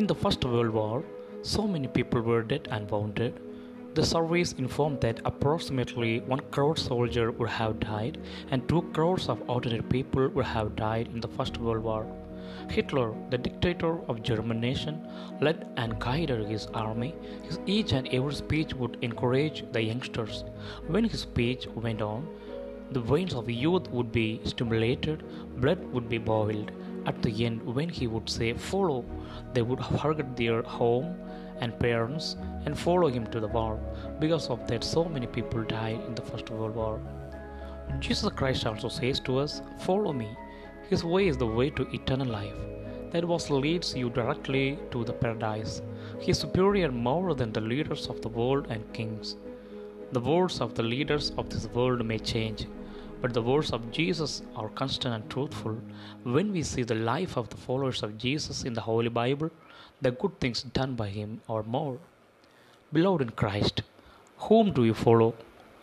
In the First World War, so many people were dead and wounded. The surveys informed that approximately 1 crore soldiers would have died and 2 crores of ordinary people would have died in the First World War. Hitler, the dictator of German nation, led and guided his army. His each and every speech would encourage the youngsters. When his speech went on, the veins of youth would be stimulated, blood would be boiled. At the end, when he would say, Follow, they would forget their home and parents and follow him to the war. Because of that, so many people died in the First World War. Jesus Christ also says to us, Follow me. His way is the way to eternal life. That was leads you directly to the paradise. He is superior more than the leaders of the world and kings. The words of the leaders of this world may change, but the words of Jesus are constant and truthful. When we see the life of the followers of Jesus in the Holy Bible, the good things done by him are more. Beloved in Christ, whom do you follow?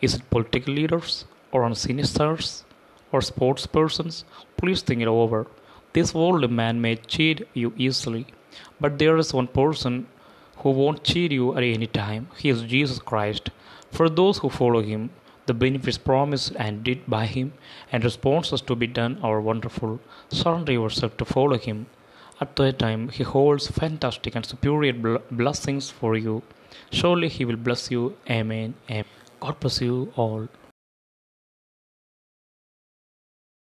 Is it political leaders or on sinisters or sports persons? Please think it over. This worldly man may cheat you easily, but there is one person who won't cheat you at any time. He is Jesus Christ. For those who follow him, the benefits promised and did by him and responses to be done are wonderful. Surrender yourself to follow him. At that time, he holds fantastic and superior bl- blessings for you. Surely he will bless you. Amen. Amen. God bless you all.